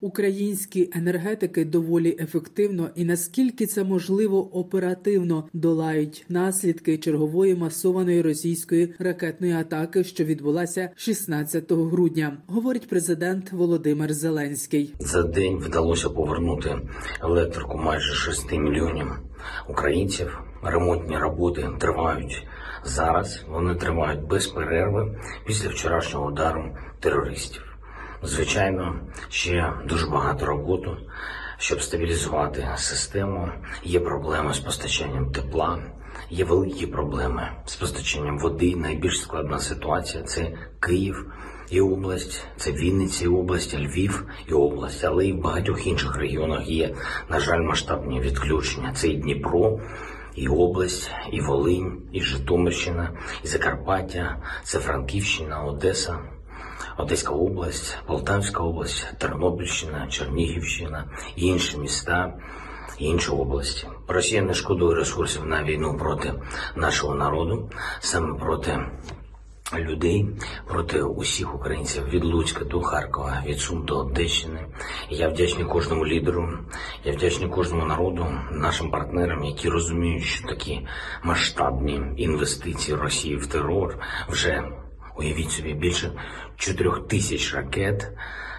Українські енергетики доволі ефективно і наскільки це можливо оперативно долають наслідки чергової масованої російської ракетної атаки, що відбулася 16 грудня, говорить президент Володимир Зеленський. За день вдалося повернути електрику майже 6 мільйонів українців. Ремонтні роботи тривають зараз. Вони тривають без перерви після вчорашнього удару терористів. Звичайно, ще дуже багато роботи, щоб стабілізувати систему. Є проблеми з постачанням тепла, є великі проблеми з постачанням води. Найбільш складна ситуація це Київ і область, це Вінниця і область, Львів і область, але і в багатьох інших регіонах є, на жаль, масштабні відключення. Це і Дніпро. І область, і Волинь, і Житомирщина, і Закарпаття, це Франківщина, Одеса, Одеська область, Полтавська область, Тернопільщина, Чернігівщина, інші міста, інші області. Росія не шкодує ресурсів на війну проти нашого народу, саме проти людей, проти усіх українців від Луцька до Харкова, від Сум до Одещини. Я вдячний кожному лідеру, я вдячний кожному народу, нашим партнерам, які розуміють, що такі масштабні інвестиції Росії в терор вже Уявіть собі, більше 4 тисяч ракет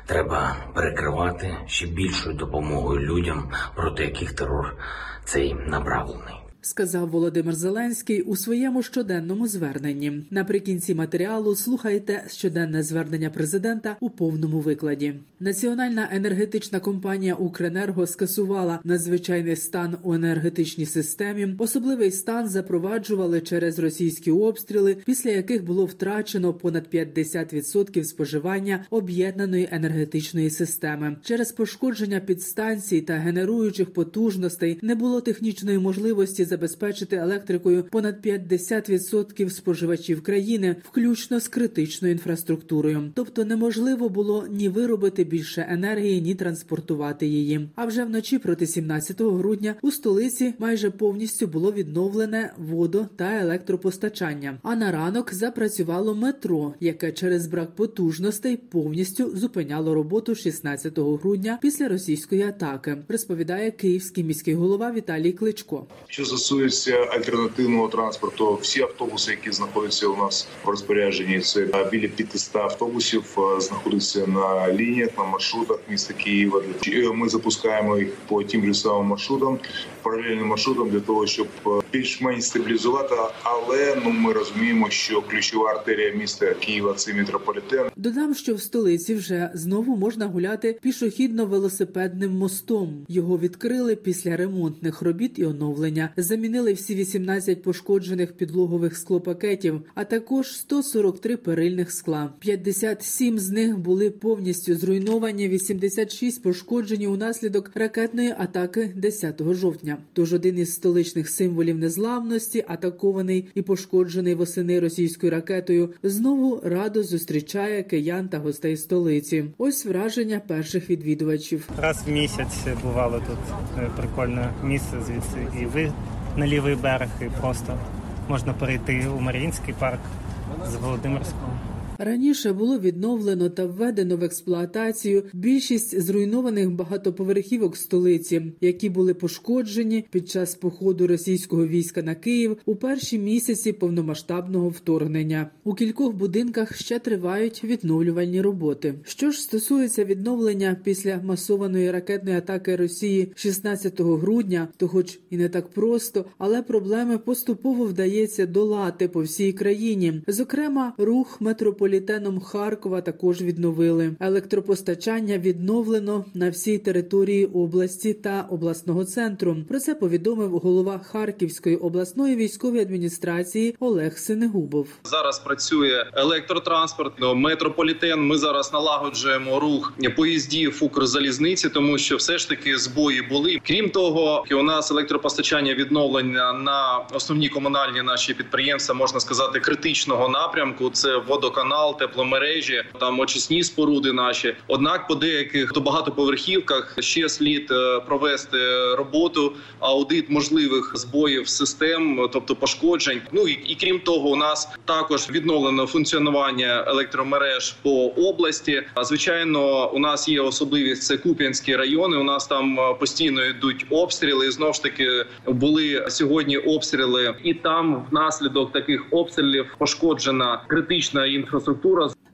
треба перекривати ще більшою допомогою людям, проти яких терор цей направлений. Сказав Володимир Зеленський у своєму щоденному зверненні. Наприкінці матеріалу слухайте щоденне звернення президента у повному викладі. Національна енергетична компанія Укренерго скасувала надзвичайний стан у енергетичній системі. Особливий стан запроваджували через російські обстріли, після яких було втрачено понад 50% споживання об'єднаної енергетичної системи. Через пошкодження підстанцій та генеруючих потужностей не було технічної можливості забезпечити електрикою понад 50% споживачів країни, включно з критичною інфраструктурою. Тобто неможливо було ні виробити більше енергії, ні транспортувати її. А вже вночі проти 17 грудня у столиці майже повністю було відновлене водо та електропостачання. А на ранок запрацювало метро, яке через брак потужностей повністю зупиняло роботу 16 грудня після російської атаки. Розповідає київський міський голова Віталій Кличко. Що стосується альтернативного транспорту, всі автобуси, які знаходяться у нас в розпорядженні, це біля 500 автобусів, знаходяться на лініях на маршрутах міста Києва. Ми запускаємо їх по тим же самим маршрутам, паралельним маршрутам для того, щоб більш-менш стабілізувати. Але ну ми розуміємо, що ключова артерія міста Києва це метрополітен. Додам, що в столиці вже знову можна гуляти пішохідно-велосипедним мостом. Його відкрили після ремонтних робіт і оновлення. Замінили всі 18 пошкоджених підлогових склопакетів, а також 143 перильних скла. 57 з них були повністю зруйновані. 86 пошкоджені унаслідок ракетної атаки 10 жовтня. Тож один із столичних символів незламності, атакований і пошкоджений восени російською ракетою, знову радо зустрічає киян та гостей столиці. Ось враження перших відвідувачів. Раз в місяць бувало тут е, прикольне місце звідси і ви на лівий берег, і просто можна перейти у Маріїнський парк з Володимирського. Раніше було відновлено та введено в експлуатацію більшість зруйнованих багатоповерхівок столиці, які були пошкоджені під час походу російського війська на Київ у перші місяці повномасштабного вторгнення. У кількох будинках ще тривають відновлювальні роботи. Що ж стосується відновлення після масованої ракетної атаки Росії 16 грудня, то, хоч і не так просто, але проблеми поступово вдається долати по всій країні. Зокрема, рух метрополітеном Харкова також відновили. Електропостачання відновлено на всій території області та обласного центру. Про це повідомив голова Харківської обласної військової адміністрації Олег Синегубов. Зараз працює електротранспорт, ну, метрополітен. Ми зараз налагоджуємо рух поїздів Укрзалізниці, тому що все ж таки збої були. Крім того, у нас електропостачання відновлення на основні комунальні наші підприємства, можна сказати, критичного напрямку. Це водоканал, тепломережі, там очисні споруди наші. Однак, по деяких то багатоповерхівках ще слід е, провести роботу, аудит можливих збоїв систем, тобто пошкоджень. Ну і, і крім того, у нас також відновлено функціонування електромереж по області. А звичайно, у нас є особливість це Куп'янські райони. У нас там е, постійно йдуть обстріли. І знов ж таки були сьогодні обстріли, і там внаслідок таких обстрілів пошкоджена критична інфраструктура.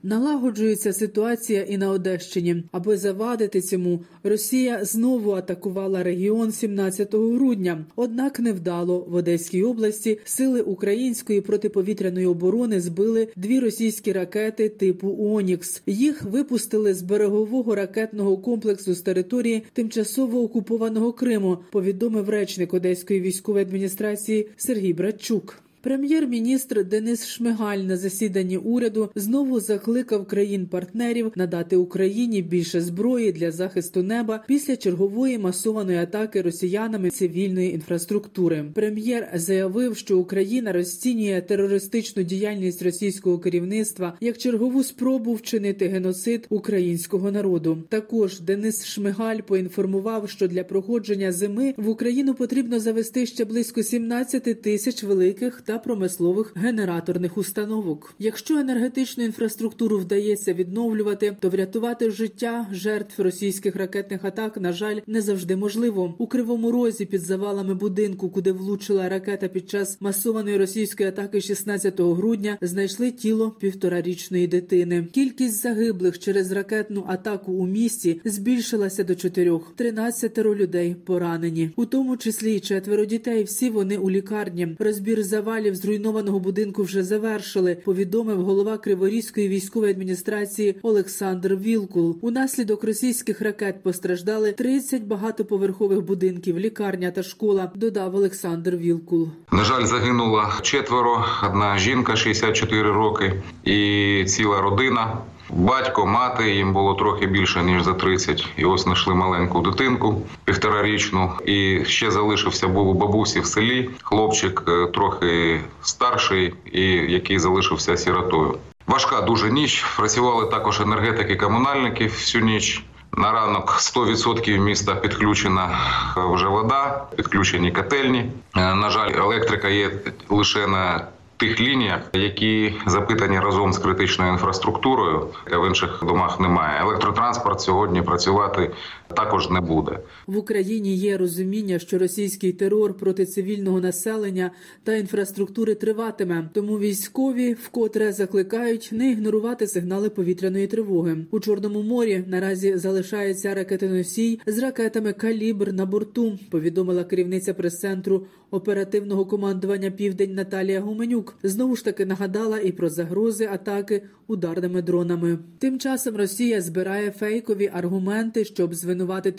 Налагоджується ситуація і на Одещині. Аби завадити цьому, Росія знову атакувала регіон 17 грудня. Однак невдало в Одеській області сили української протиповітряної оборони збили дві російські ракети типу Онікс. Їх випустили з берегового ракетного комплексу з території тимчасово окупованого Криму. Повідомив речник Одеської військової адміністрації Сергій Братчук. Прем'єр-міністр Денис Шмигаль на засіданні уряду знову закликав країн-партнерів надати Україні більше зброї для захисту неба після чергової масованої атаки росіянами цивільної інфраструктури. Прем'єр заявив, що Україна розцінює терористичну діяльність російського керівництва як чергову спробу вчинити геноцид українського народу. Також Денис Шмигаль поінформував, що для проходження зими в Україну потрібно завести ще близько 17 тисяч великих та промислових генераторних установок. Якщо енергетичну інфраструктуру вдається відновлювати, то врятувати життя жертв російських ракетних атак, на жаль, не завжди можливо. У кривому розі під завалами будинку, куди влучила ракета під час масованої російської атаки 16 грудня, знайшли тіло півторарічної дитини. Кількість загиблих через ракетну атаку у місті збільшилася до чотирьох. 13 людей поранені, у тому числі й четверо дітей. Всі вони у лікарні. Розбір завалів зруйнованого будинку вже завершили. Повідомив голова Криворізької військової адміністрації Олександр Вілкул. Унаслідок російських ракет постраждали 30 багатоповерхових будинків, лікарня та школа. Додав Олександр Вілкул. На жаль, загинуло четверо. Одна жінка 64 роки і ціла родина. Батько, мати їм було трохи більше ніж за 30. І ось знайшли маленьку дитинку півторарічну. І ще залишився був у бабусі в селі. Хлопчик е, трохи старший, і який залишився сіротою. Важка дуже ніч. Працювали також енергетики, комунальники всю ніч. На ранок 100% міста підключена вже вода, підключені котельні. Е, На жаль, електрика є лише на тих лініях, які запитані разом з критичною інфраструктурою. В інших домах немає. Електротранспорт сьогодні працювати також не буде. В Україні є розуміння, що російський терор проти цивільного населення та інфраструктури триватиме. Тому військові вкотре закликають не ігнорувати сигнали повітряної тривоги. У чорному морі наразі залишається ракетоносій з ракетами калібр на борту. Повідомила керівниця прес-центру оперативного командування Південь Наталія Гуменюк. Знову ж таки нагадала і про загрози атаки ударними дронами. Тим часом Росія збирає фейкові аргументи, щоб звинуватити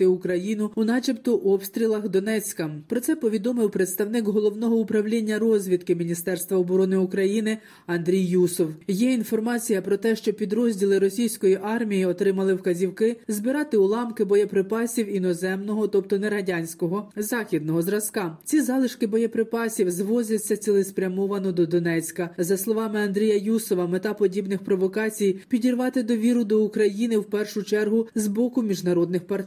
Україну у, начебто, обстрілах Донецька. Про це повідомив представник головного управління розвідки Міністерства оборони України Андрій Юсов. Є інформація про те, що підрозділи російської армії отримали вказівки збирати уламки боєприпасів іноземного, тобто не радянського, західного зразка. Ці залишки боєприпасів звозяться цілеспрямовано до Донецька. За словами Андрія Юсова, мета подібних провокацій підірвати довіру до України в першу чергу з боку міжнародних партнерів.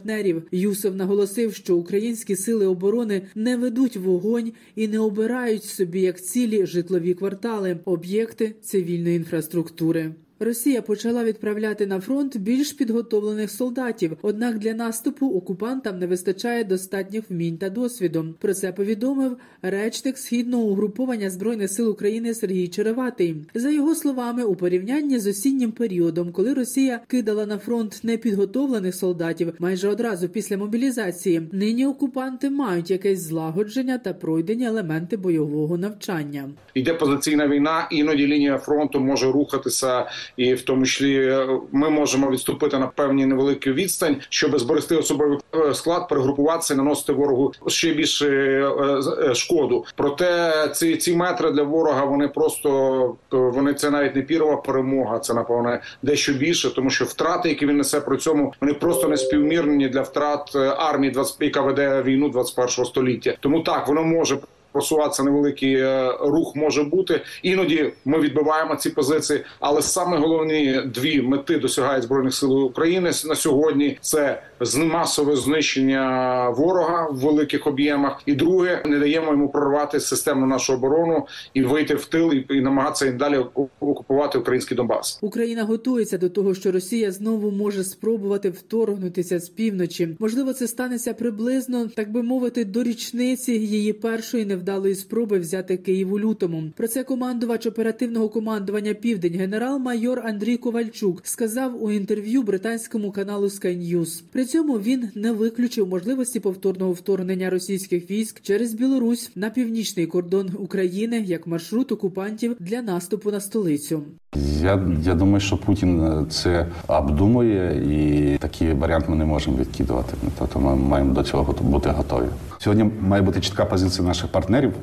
Юсов наголосив, що українські сили оборони не ведуть вогонь і не обирають собі як цілі житлові квартали, об'єкти цивільної інфраструктури. Росія почала відправляти на фронт більш підготовлених солдатів. Однак для наступу окупантам не вистачає достатніх вмінь та досвіду. Про це повідомив речник східного угруповання збройних сил України Сергій Череватий. За його словами, у порівнянні з осіннім періодом, коли Росія кидала на фронт непідготовлених солдатів майже одразу після мобілізації, нині окупанти мають якесь злагодження та пройдені елементи бойового навчання. Йде позиційна війна, іноді лінія фронту може рухатися, і в тому числі е, ми можемо відступити на певні невелику відстань, щоб зберегти особовий е, склад, перегрупуватися, наносити ворогу ще більше е, шкоду. Проте ці ці метри для ворога вони просто вони це навіть не пірова перемога. Це напевне дещо більше, тому що втрати, які він несе при цьому, вони просто не співмірні для втрат армії, 20, яка веде війну 21 століття. Тому так воно може просуватися невеликий е, рух може бути. Іноді ми відбиваємо ці позиції, але саме головні дві мети досягають збройних сил України на сьогодні. Це масове знищення ворога в великих об'ємах, і друге не даємо йому прорвати системну нашу оборону і вийти в тил і, намагатися і далі окупувати український Донбас. Україна готується до того, що Росія знову може спробувати вторгнутися з півночі. Можливо, це станеться приблизно, так би мовити, до річниці її першої невдалої спроби взяти Київ у лютому. Про це командувач оперативного командування Південь генерал-майор Андрій Ковальчук сказав у інтерв'ю британському каналу Sky News. При цьому він не виключив можливості повторного вторгнення російських військ через Білорусь на північний кордон України як маршрут окупантів для наступу на столицю. Я, я думаю, що Путін е, це обдумує, і такий варіант ми не можемо відкидувати. Тобто ми маємо до цього бути готові. Сьогодні має бути чітка позиція наших партнерів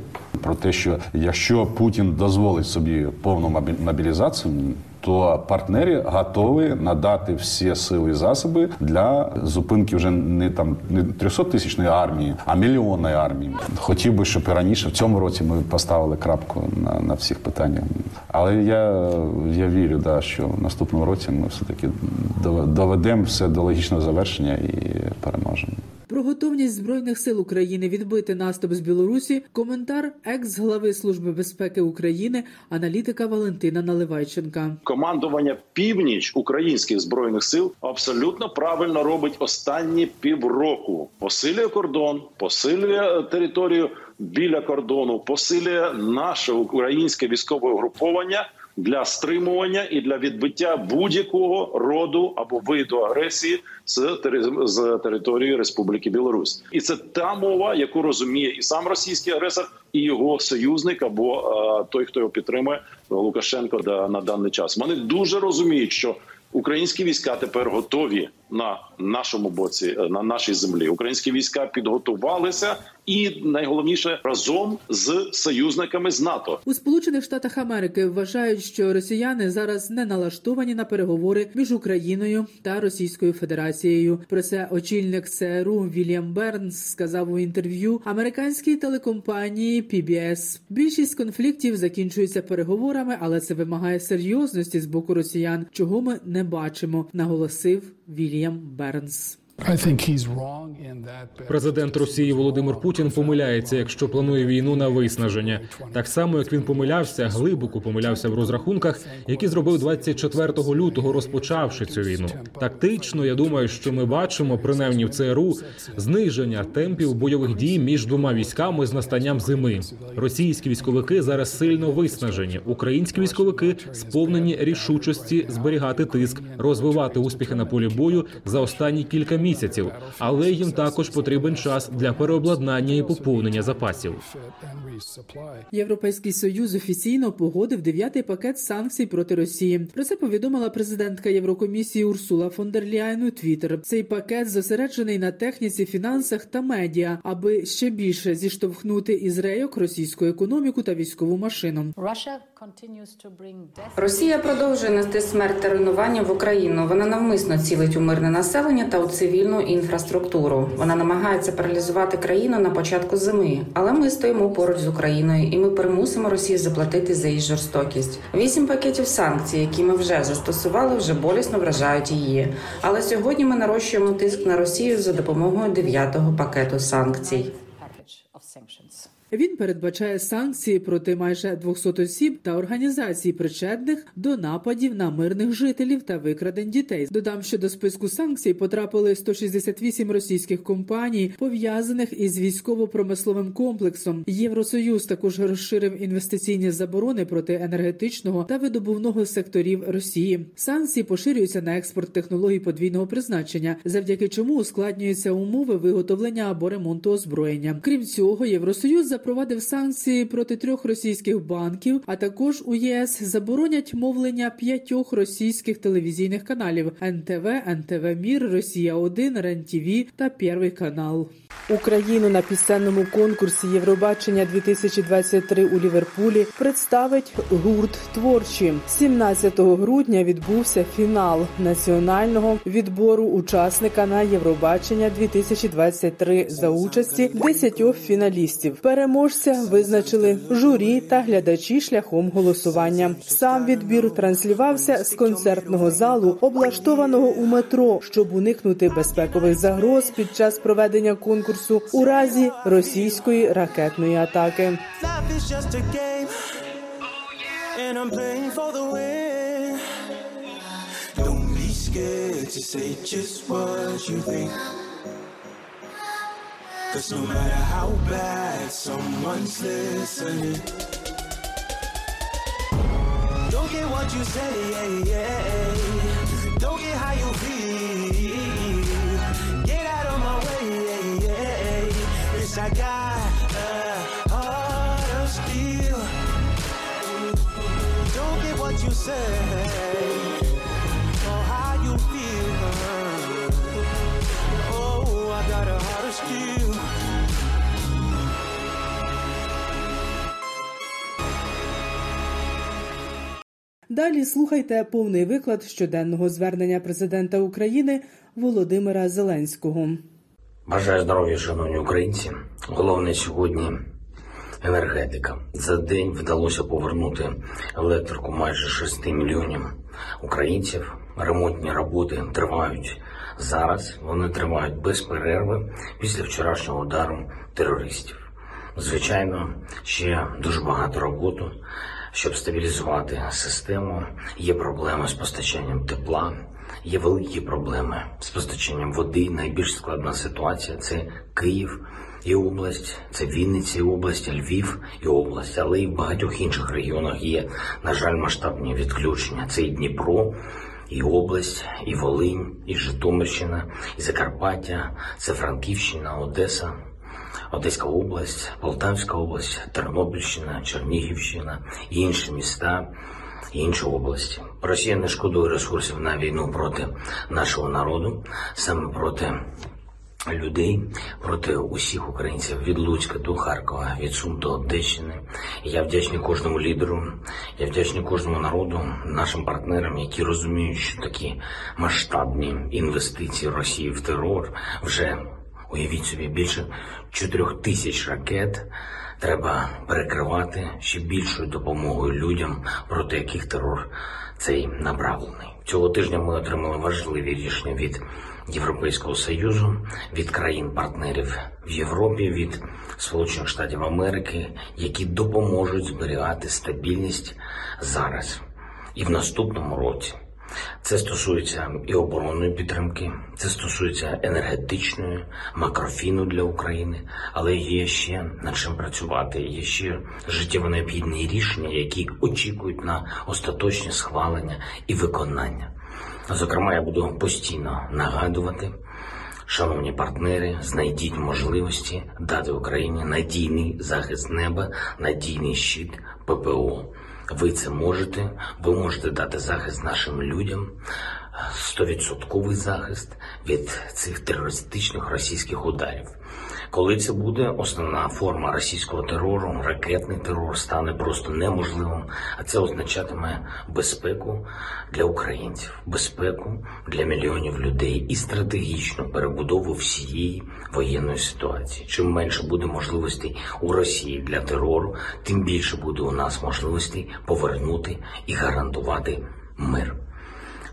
про те, що якщо Путін дозволить собі повну мобі- мобілізацію, то партнери готові надати всі сили і засоби для зупинки вже не там не 300 тисячної армії, а мільйонної армії. Хотів би, щоб і раніше в цьому році ми поставили крапку на, на всіх питаннях. Але я, я вірю, да, що в наступному році ми все таки доведемо все до логічного завершення і переможемо. Про готовність збройних сил України відбити наступ з Білорусі. Коментар екс-глави служби безпеки України, аналітика Валентина Наливайченка. Командування північ українських збройних сил абсолютно правильно робить останні півроку. Посилює кордон, посилює е, територію біля кордону, посилює наше українське військове угруповання для стримування і для відбиття будь-якого роду або виду агресії з з території Республіки Білорусь, і це та мова, яку розуміє і сам російський агресор, і його союзник, або е, той, хто його підтримує, Лукашенко на даний час. Вони дуже розуміють, що українські війська тепер готові на нашому боці, е, на нашій землі. Українські війська підготувалися, і найголовніше разом з союзниками з НАТО. У Сполучених Штатах Америки вважають, що росіяни зараз не налаштовані на переговори між Україною та Російською Федерацією. Про це очільник ЦРУ Вільям Бернс сказав у інтерв'ю американській телекомпанії PBS. Більшість конфліктів закінчуються переговорами, але це вимагає серйозності з боку росіян, чого ми не бачимо, наголосив Вільям Бернс. Президент Росії Володимир Путін помиляється, якщо планує війну на виснаження. Так само, як він помилявся, глибоко помилявся в розрахунках, які зробив 24 лютого, розпочавши цю війну. Тактично, я думаю, що ми бачимо, принаймні в ЦРУ, зниження темпів бойових дій між двома військами з настанням зими. Російські військовики зараз сильно виснажені. Українські військовики сповнені рішучості зберігати тиск, розвивати успіхи на полі бою за останні кілька місяців, але їм також потрібен час для переобладнання і поповнення запасів. Європейський союз офіційно погодив дев'ятий пакет санкцій проти Росії. Про це повідомила президентка Єврокомісії Урсула фон дер Ляйн у Твіттер. Цей пакет зосереджений на техніці, фінансах та медіа, аби ще більше зіштовхнути із рейок російську економіку та військову машину. Росія продовжує нести смерть та руйнування в Україну. Вона навмисно цілить у мирне населення та у цивільну інфраструктуру. Вона намагається паралізувати країну на початку зими, але ми стоїмо поруч з Україною, і ми примусимо Росію заплатити за її жорстокість. Вісім пакетів санкцій, які ми вже застосували, вже болісно вражають її. Але сьогодні ми нарощуємо тиск на Росію за допомогою дев'ятого пакету санкцій. Він передбачає санкції проти майже 200 осіб та організацій, причетних до нападів на мирних жителів та викрадень дітей. Додам, що до списку санкцій потрапили 168 російських компаній, пов'язаних із військово-промисловим комплексом. Євросоюз також розширив інвестиційні заборони проти енергетичного та видобувного секторів Росії. Санкції поширюються на експорт технологій подвійного призначення, завдяки чому ускладнюються умови виготовлення або ремонту озброєння. Крім цього, Євросоюз запровадив санкції проти трьох російських банків, а також у ЄС заборонять мовлення п'ятьох російських телевізійних каналів: НТВ, НТВ Мір, Росія 1 РЕН-ТІВІ та Первий канал. Україну на пісенному конкурсі Євробачення 2023 у Ліверпулі представить гурт TVORCHI. 17 грудня відбувся фінал національного відбору учасника на Євробачення 2023 за участі 10 фіналістів. Переможця визначили журі та глядачі шляхом голосування. Сам відбір транслювався з концертного залу, облаштованого у метро, щоб уникнути безпекових загроз під час проведення конкурсу у разі російської ракетної атаки. To say just what you think. Cause no matter how bad someone's listening, don't get what you say, don't get how you feel. Get out of my way, Yes, I got a heart of steel. Don't get what you say Далі слухайте повний виклад щоденного звернення президента України Володимира Зеленського. Бажаю здоров'я, шановні українці. Головне сьогодні енергетика. За день вдалося повернути електрику майже 6 мільйонів українців. Ремонтні роботи тривають зараз. Вони тривають без перерви після вчорашнього удару терористів. Звичайно, ще дуже багато роботи, щоб стабілізувати систему. Є проблеми з постачанням тепла, є великі проблеми з постачанням води. Найбільш складна ситуація це Київ і область, це Вінниця і область, Львів і область, але і в багатьох інших регіонах є, на жаль, масштабні відключення. Це і Дніпро. І область, і Волинь, і Житомирщина, і Закарпаття, це Франківщина, Одеса, Одеська область, Полтавська область, Тернопільщина, Чернігівщина, і інші міста, і інші області. Росія не шкодує ресурсів на війну проти нашого народу, саме проти людей, проти усіх українців від Луцька до Харкова, від Сум до Одещини. Я вдячний кожному лідеру, я вдячний кожному народу, нашим партнерам, які розуміють, що такі масштабні інвестиції Росії в терор вже Уявіть собі, більше чотирьох тисяч ракет треба перекривати ще більшою допомогою людям, проти яких терор цей направлений. Цього тижня ми отримали важливі рішення від Європейського союзу, від країн-партнерів в Європі, від Сполучених Штатів Америки, які допоможуть зберігати стабільність зараз і в наступному році. Це стосується і оборонної підтримки, це стосується енергетичної, макрофіну для України, але є ще над чим працювати. Є ще життєво необхідні рішення, які очікують на остаточне схвалення і виконання. Зокрема, я буду постійно нагадувати. Шановні партнери, знайдіть можливості дати Україні надійний захист неба, надійний щит ППО. Ви це можете, ви можете дати захист нашим людям, стовідсотковий захист від цих терористичних російських ударів. Коли це буде основна форма російського терору, ракетний терор стане просто неможливим, а це означатиме безпеку для українців, безпеку для мільйонів людей і стратегічну перебудову всієї воєнної ситуації. Чим менше буде можливостей у Росії для терору, тим більше буде у нас можливостей повернути і гарантувати мир.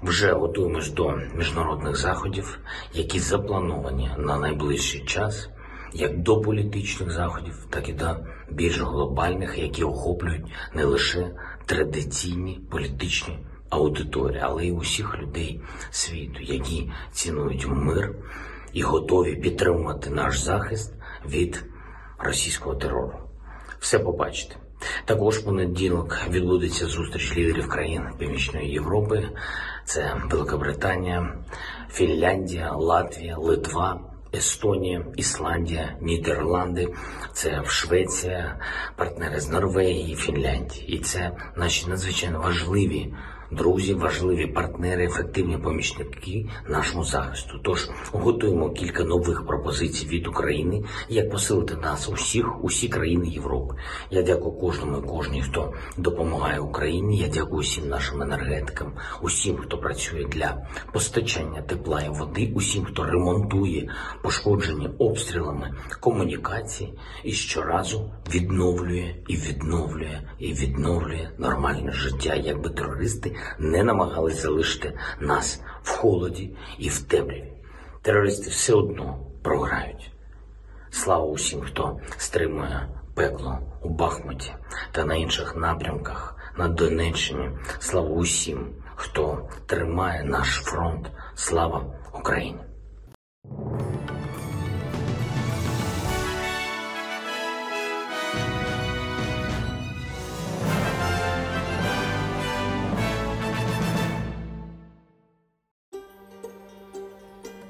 Вже готуємось до міжнародних заходів, які заплановані на найближчий час. Як до політичних заходів, так і до більш глобальних, які охоплюють не лише традиційні політичні аудиторії, але й усіх людей світу, які цінують мир і готові підтримувати наш захист від російського терору. Все побачите. Також понеділок відбудеться зустріч лідерів країн Північної Європи. Це Великобританія, Фінляндія, Латвія, Литва, Естонія, Ісландія, Нідерланди, це Швеція, партнери з Норвегії, Фінляндії. І це наші надзвичайно важливі друзі, важливі партнери, ефективні помічники нашому захисту. Тож готуємо кілька нових пропозицій від України, як посилити нас усіх, усі країни Європи. Я дякую кожному і кожній, хто допомагає Україні. Я дякую всім нашим енергетикам, усім, хто працює для постачання тепла і води, усім, хто ремонтує пошкоджені обстрілами комунікації і щоразу відновлює і відновлює і відновлює нормальне життя, якби терористи не намагались залишити нас в холоді і в темряві. Терористи все одно програють. Слава усім, хто стримує пекло у Бахмуті та на інших напрямках на Донеччині. Слава усім, хто тримає наш фронт. Слава Україні!